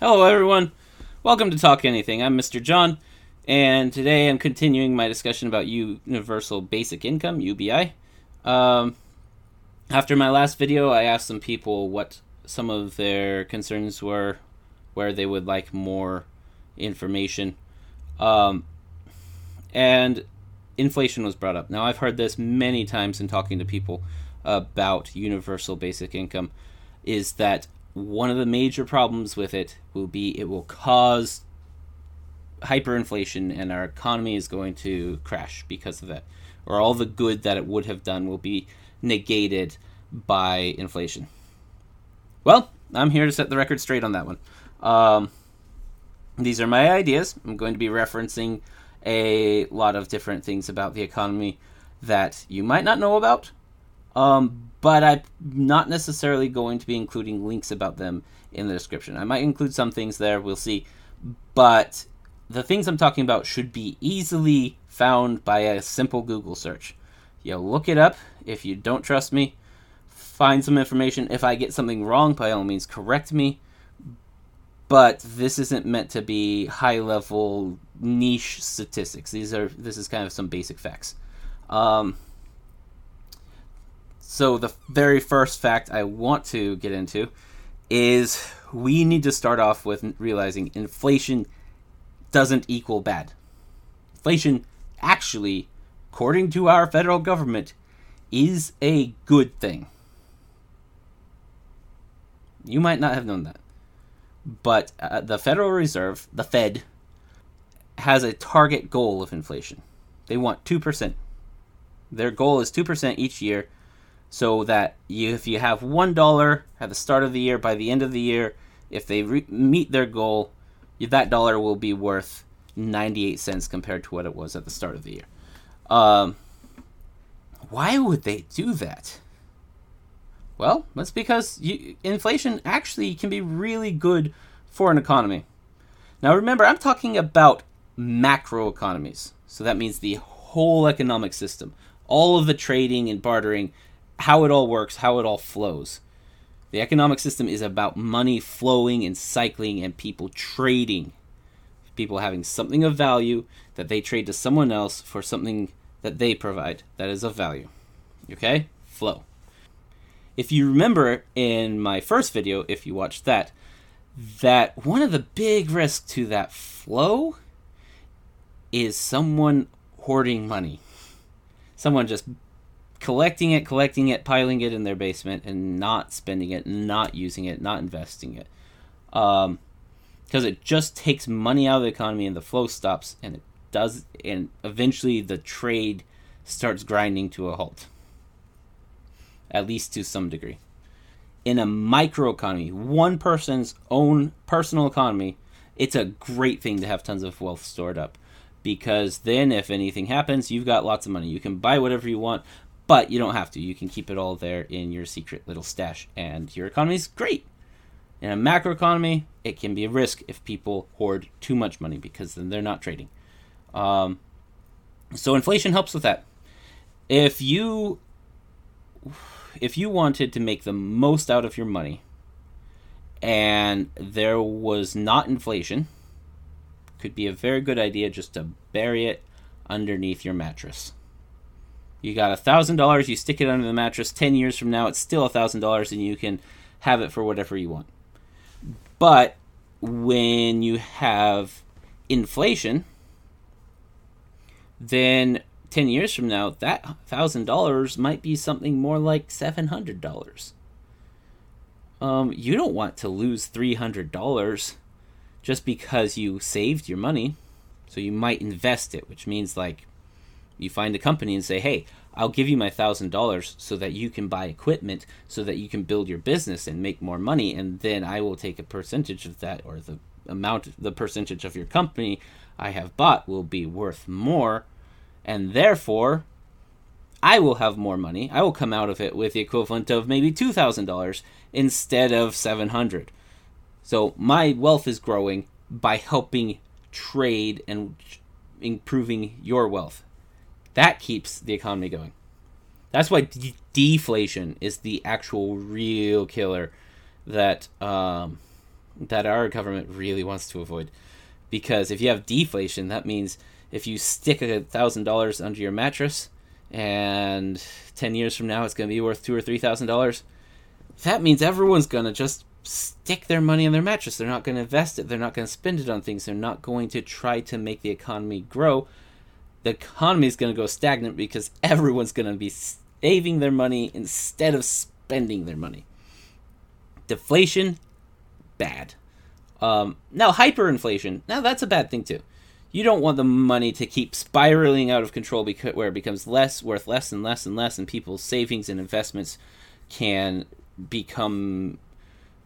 Hello, everyone. Welcome to Talk Anything. I'm Mr. John, and today I'm continuing my discussion about Universal Basic Income (UBI). Um, after my last video, I asked some people what some of their concerns were, where they would like more information, um, and inflation was brought up. Now, I've heard this many times in talking to people about universal basic income, is that one of the major problems with it will be it will cause hyperinflation and our economy is going to crash because of that or all the good that it would have done will be negated by inflation. Well i'm here to set the record straight on that one. Um, these are my ideas. I'm going to be referencing a lot of different things about the economy that you might not know about. Um, but I'm not necessarily going to be including links about them in the description. I might include some things there, we'll see. But the things I'm talking about should be easily found by a simple Google search. You look it up. If you don't trust me, find some information. If I get something wrong, by all means, correct me. But this isn't meant to be high level niche statistics. These are this is kind of some basic facts. Um, so, the very first fact I want to get into is we need to start off with realizing inflation doesn't equal bad. Inflation actually, according to our federal government, is a good thing. You might not have known that. But uh, the Federal Reserve, the Fed, has a target goal of inflation. They want 2%. Their goal is 2% each year so that you, if you have one dollar at the start of the year, by the end of the year, if they re- meet their goal, that dollar will be worth 98 cents compared to what it was at the start of the year. Um, why would they do that? Well, that's because you, inflation actually can be really good for an economy. Now, remember, I'm talking about macro economies. So that means the whole economic system, all of the trading and bartering how it all works, how it all flows. The economic system is about money flowing and cycling and people trading. People having something of value that they trade to someone else for something that they provide that is of value. Okay? Flow. If you remember in my first video, if you watched that, that one of the big risks to that flow is someone hoarding money. Someone just collecting it, collecting it, piling it in their basement, and not spending it, not using it, not investing it. Um, because it just takes money out of the economy and the flow stops, and it does, and eventually the trade starts grinding to a halt. At least to some degree. In a micro economy, one person's own personal economy, it's a great thing to have tons of wealth stored up because then if anything happens you've got lots of money you can buy whatever you want but you don't have to. You can keep it all there in your secret little stash, and your economy is great. In a macro economy, it can be a risk if people hoard too much money because then they're not trading. Um, so inflation helps with that. If you if you wanted to make the most out of your money and there was not inflation, could be a very good idea just to bury it underneath your mattress. You got a thousand dollars, you stick it under the mattress. Ten years from now, it's still a thousand dollars, and you can have it for whatever you want. But when you have inflation, then 10 years from now, that $1,000 might be something more like $700. Um, you don't want to lose $300 just because you saved your money. So you might invest it, which means like you find a company and say, hey, I'll give you my thousand dollars so that you can buy equipment so that you can build your business and make more money and then I will take a percentage of that or the amount the percentage of your company I have bought will be worth more and therefore I will have more money. I will come out of it with the equivalent of maybe $2,000 instead of 700. So my wealth is growing by helping trade and improving your wealth. That keeps the economy going. That's why de- deflation is the actual real killer that um, that our government really wants to avoid. Because if you have deflation, that means if you stick a thousand dollars under your mattress and 10 years from now it's going to be worth two or three thousand dollars that means everyone's going to just stick their money in their mattress they're not going to invest it they're not going to spend it on things they're not going to try to make the economy grow the economy is going to go stagnant because everyone's going to be saving their money instead of spending their money. Deflation bad. Um, now hyperinflation now that's a bad thing too. You don't want the money to keep spiraling out of control because where it becomes less worth less and less and less and people's savings and investments can become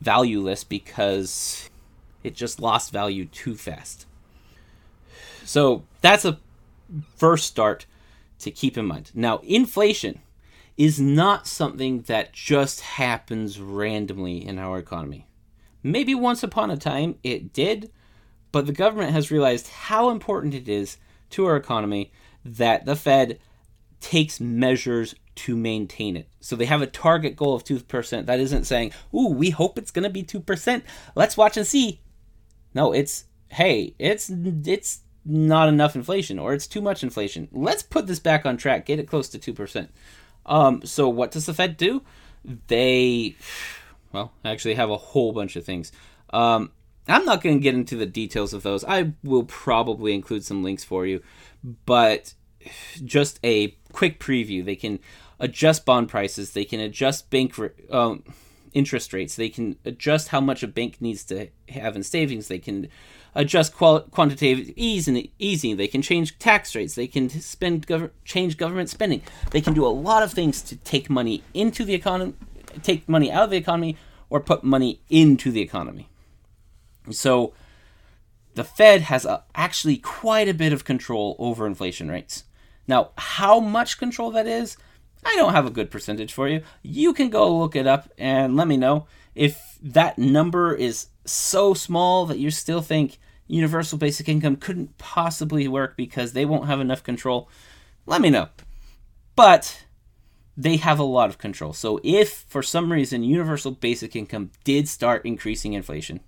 valueless because it just lost value too fast. So that's a first start to keep in mind now inflation is not something that just happens randomly in our economy maybe once upon a time it did but the government has realized how important it is to our economy that the Fed takes measures to maintain it. So they have a target goal of 2%. That isn't saying, ooh, we hope it's going to be 2%. Let's watch and see. No, it's, hey, it's, it's not enough inflation or it's too much inflation. Let's put this back on track, get it close to 2%. Um, so what does the Fed do? They, well, actually have a whole bunch of things. Um, I'm not going to get into the details of those. I will probably include some links for you, but just a quick preview. They can adjust bond prices. They can adjust bank um, interest rates. They can adjust how much a bank needs to have in savings. They can adjust qual- quantitative ease and easing. They can change tax rates. They can spend gov- change government spending. They can do a lot of things to take money into the economy, take money out of the economy, or put money into the economy. So the Fed has a, actually quite a bit of control over inflation rates. Now, how much control that is, I don't have a good percentage for you. You can go look it up and let me know if that number is so small that you still think universal basic income couldn't possibly work because they won't have enough control. Let me know. But they have a lot of control. So if for some reason universal basic income did start increasing inflation,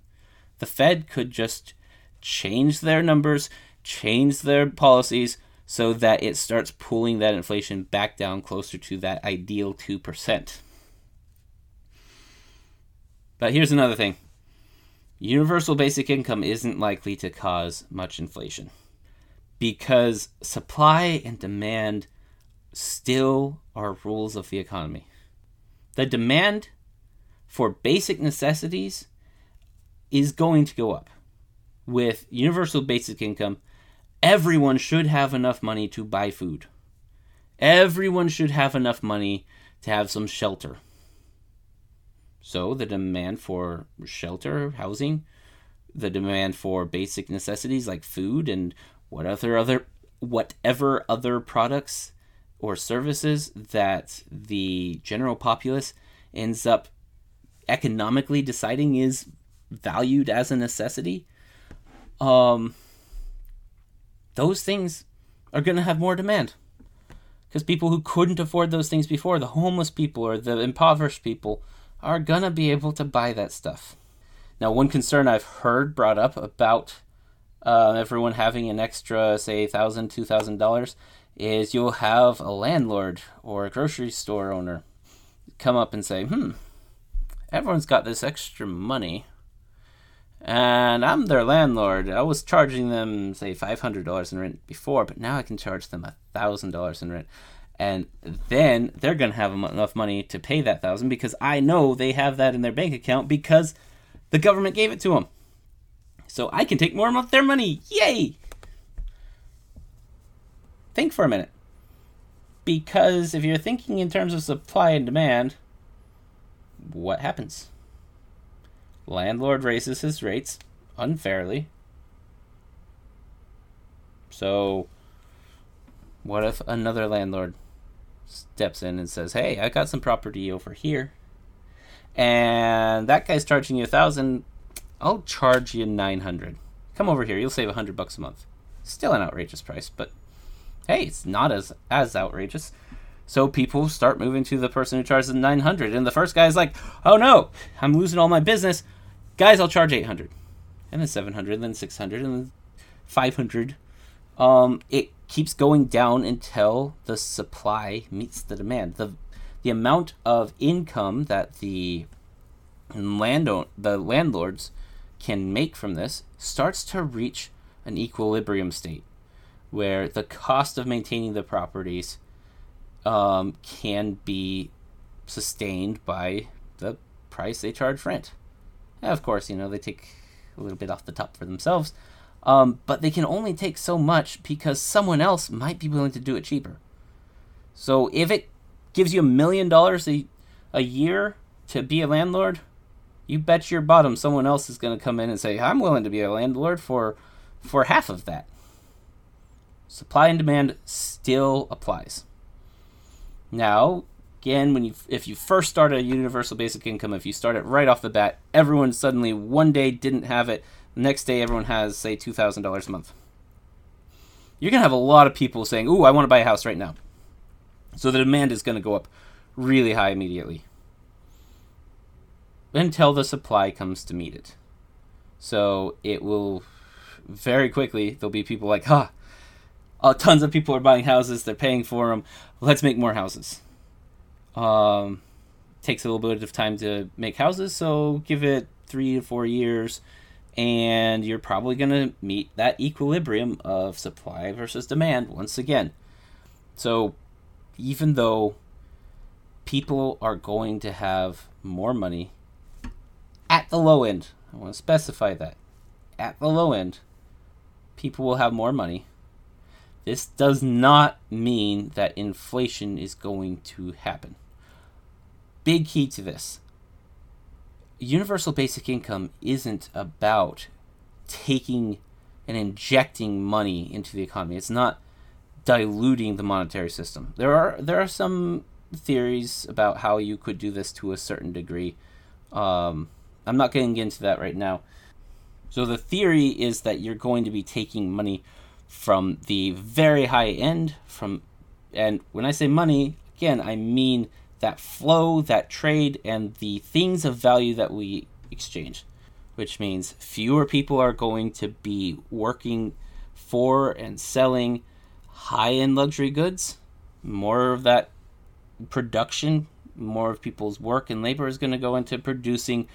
the Fed could just change their numbers, change their policies so that it starts pulling that inflation back down closer to that ideal 2%. But here's another thing universal basic income isn't likely to cause much inflation because supply and demand still are rules of the economy. The demand for basic necessities is going to go up. With universal basic income, everyone should have enough money to buy food. Everyone should have enough money to have some shelter. So the demand for shelter, housing, the demand for basic necessities like food and what other other whatever other products or services that the general populace ends up economically deciding is valued as a necessity, um, those things are going to have more demand. Because people who couldn't afford those things before, the homeless people or the impoverished people, are to be able to buy that stuff. Now, one concern I've heard brought up about uh, everyone having an extra, say, $1,000, $2,000 is you'll have a landlord or a grocery store owner come up and say, hmm, everyone's got this extra money and I'm their landlord. I was charging them say five hundred dollars in rent before, but now I can charge them a thousand dollars in rent, and then they're gonna have enough money to pay that thousand because I know they have that in their bank account because the government gave it to them. So I can take more of their money. Yay! Think for a minute. Because if you're thinking in terms of supply and demand, what happens? landlord raises his rates unfairly. So, what if another landlord steps in and says, "Hey, I got some property over here, and that guy's charging you a thousand. I'll charge you nine hundred. Come over here. You'll save a hundred bucks a month. Still an outrageous price, but hey, it's not as as outrageous." So people start moving to the person who charges 900 and the first guy's like, "Oh no, I'm losing all my business guys, I'll charge 800 and then 700 then 600 and then 500 um, it keeps going down until the supply meets the demand the the amount of income that the landowner the landlords can make from this starts to reach an equilibrium state where the cost of maintaining the properties um, can be sustained by the price they charge rent. And of course, you know, they take a little bit off the top for themselves, um, but they can only take so much because someone else might be willing to do it cheaper. So if it gives you a million dollars a year to be a landlord, you bet your bottom someone else is going to come in and say, "I'm willing to be a landlord for for half of that." Supply and demand still applies. Now, again, when you if you first start a universal basic income, if you start it right off the bat, everyone suddenly one day didn't have it. Next day, everyone has say two thousand dollars a month. You're gonna have a lot of people saying, "Ooh, I want to buy a house right now." So the demand is to go up really high immediately until the supply comes to meet it. So it will very quickly, there'll be people like, huh, uh, tons of people are buying houses, they're paying for them, let's make more houses. Um, takes a little bit of time to make houses, so give it three to four years, and you're probably going to meet that equilibrium of supply versus demand once again. So even though people are going to have more money at the low end, I want to specify that. At the low end, people will have more money. This does not mean that inflation is going to happen. Big key to this universal basic income isn't about taking and injecting money into the economy. It's not diluting the monetary system. There are there are some theories about how you could do this to a certain degree. Um, I'm not getting into that right now. So the theory is that you're going to be taking money from the very high end from and when I say money, again, I mean that flow, that trade and the things of value that we exchange, which means fewer people are going to be working for and selling high end luxury goods, more of that production, more of people's work and labor is going to go into producing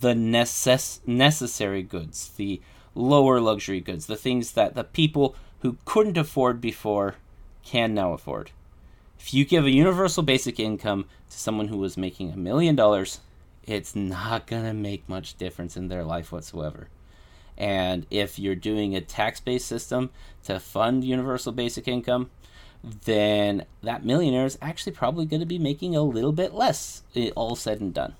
the necess- necessary goods, the lower luxury goods, the things that the people who couldn't afford before can now afford. If you give a universal basic income to someone who was making a million dollars, it's not going to make much difference in their life whatsoever. And if you're doing a tax based system to fund universal basic income, then that millionaire is actually probably going to be making a little bit less, all said and done.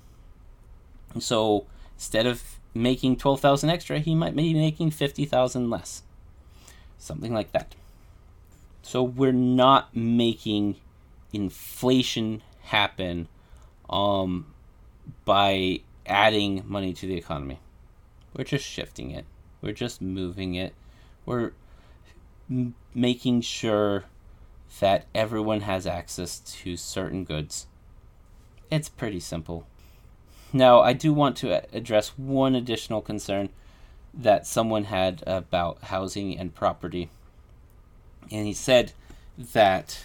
So instead of making 12,000 extra, he might be making 50,000 less. Something like that. So we're not making inflation happen um, by adding money to the economy. We're just shifting it. We're just moving it. We're m- making sure that everyone has access to certain goods. It's pretty simple. Now, I do want to address one additional concern that someone had about housing and property. And he said that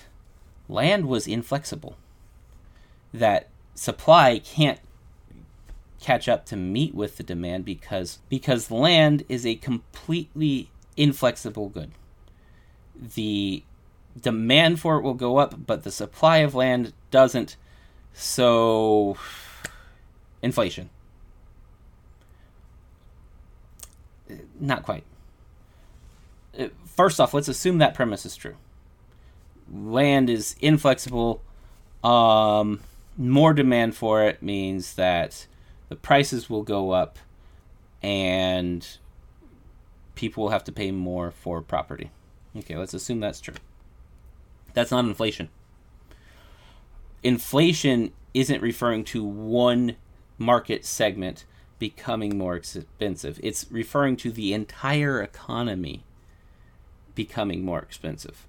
land was inflexible, that supply can't catch up to meet with the demand because because land is a completely inflexible good. The demand for it will go up, but the supply of land doesn't. So inflation. Not quite. Uh, first off, let's assume that premise is true. Land is inflexible. Um, more demand for it means that the prices will go up and people will have to pay more for property. Okay, let's assume that's true. That's not inflation. Inflation isn't referring to one market segment becoming more expensive. It's referring to the entire economy becoming more expensive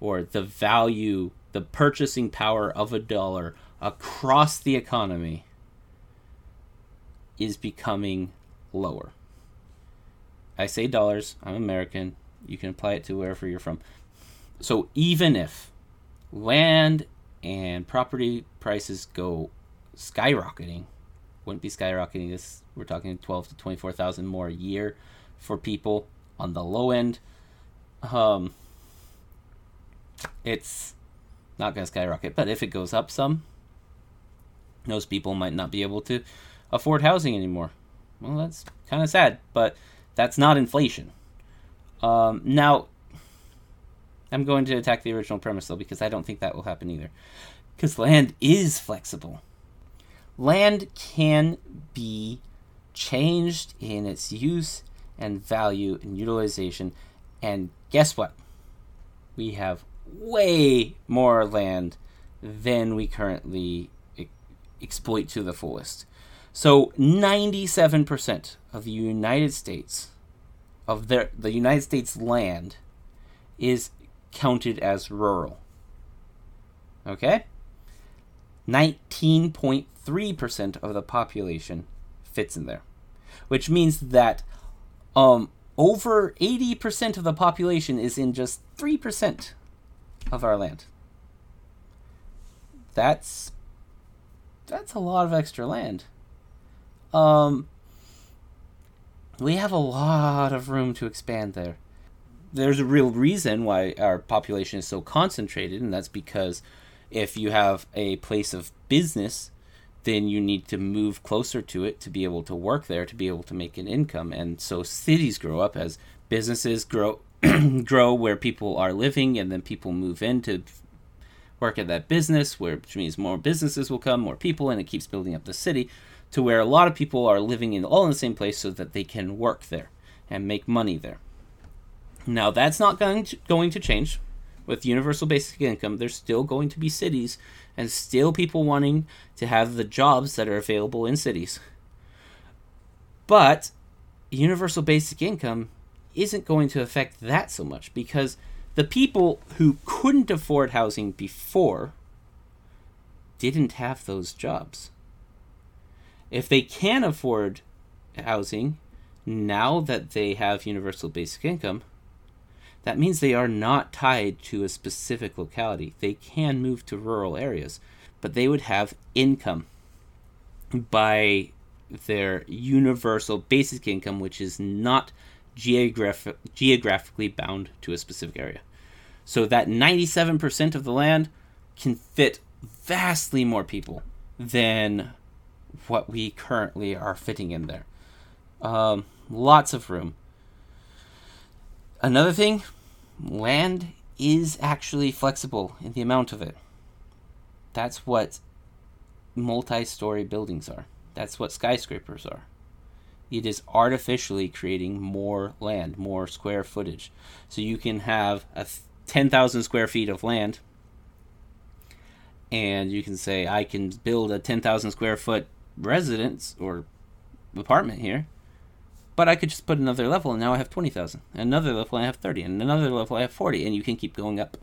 or the value, the purchasing power of a dollar across the economy is becoming lower. I say dollars, I'm American. You can apply it to wherever you're from. So even if land and property prices go skyrocketing, wouldn't be skyrocketing this we're talking 12 to 24,000 more a year for people on the low end. Um it's not going to skyrocket, but if it goes up some, those people might not be able to afford housing anymore. Well, that's kind of sad, but that's not inflation. Um, now, I'm going to attack the original premise though, because I don't think that will happen either. Because land is flexible. Land can be changed in its use and value and utilization. And guess what? We have way more land than we currently exploit to the fullest. So 97% of the United States of their the United States land is counted as rural. Okay? 19.3% of the population fits in there. Which means that um over 80% of the population is in just 3% of our land. That's that's a lot of extra land. Um we have a lot of room to expand there. There's a real reason why our population is so concentrated, and that's because if you have a place of business, then you need to move closer to it to be able to work there, to be able to make an income. And so cities grow up as businesses grow grow where people are living, and then people move in to work at that business, where, which means more businesses will come, more people, and it keeps building up the city to where a lot of people are living in all in the same place so that they can work there and make money there. Now that's not going to, going to change with universal basic income. There's still going to be cities and still people wanting to have the jobs that are available in cities. But universal basic income isn't going to affect that so much because the people who couldn't afford housing before didn't have those jobs. If they can afford housing now that they have universal basic income, that means they are not tied to a specific locality. They can move to rural areas, but they would have income by their universal basic income, which is not geograph- geographically bound to a specific area. So that 97% of the land can fit vastly more people than what we currently are fitting in there. Um, lots of room. Another thing, land is actually flexible in the amount of it. That's what multi story buildings are. That's what skyscrapers are. It is artificially creating more land, more square footage. So you can have a 10,000 square feet of land, and you can say, I can build a 10,000 square foot residence or apartment here, but I could just put another level and now I have 20,000. Another level I have 30, and another level I have 40, and you can keep going up.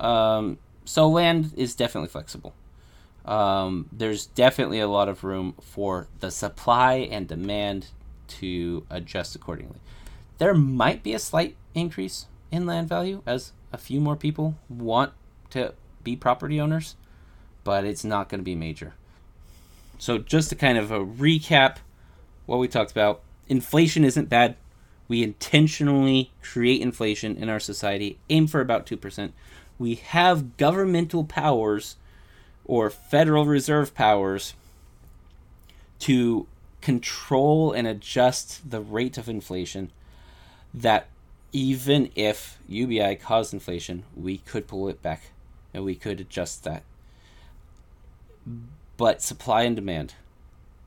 Um, so land is definitely flexible. Um, there's definitely a lot of room for the supply and demand to adjust accordingly. There might be a slight increase in land value as a few more people want to be property owners, but it's not going to be major. So, just to kind of a recap what we talked about, inflation isn't bad. We intentionally create inflation in our society, aim for about 2%. We have governmental powers or Federal Reserve powers to control and adjust the rate of inflation that even if UBI caused inflation, we could pull it back and we could adjust that. But supply and demand,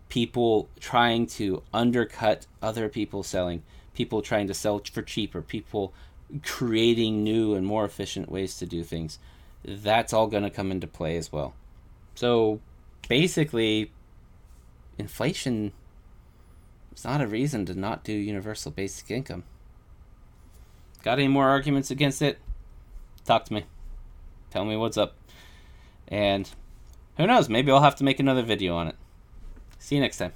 people trying to undercut other people selling, people trying to sell for cheaper, people creating new and more efficient ways to do things, that's all going to come into play as well. So basically, inflation is not a reason to not do universal basic income. Got any more arguments against it? Talk to me. Tell me what's up. And who knows, maybe I'll have to make another video on it. See you next time.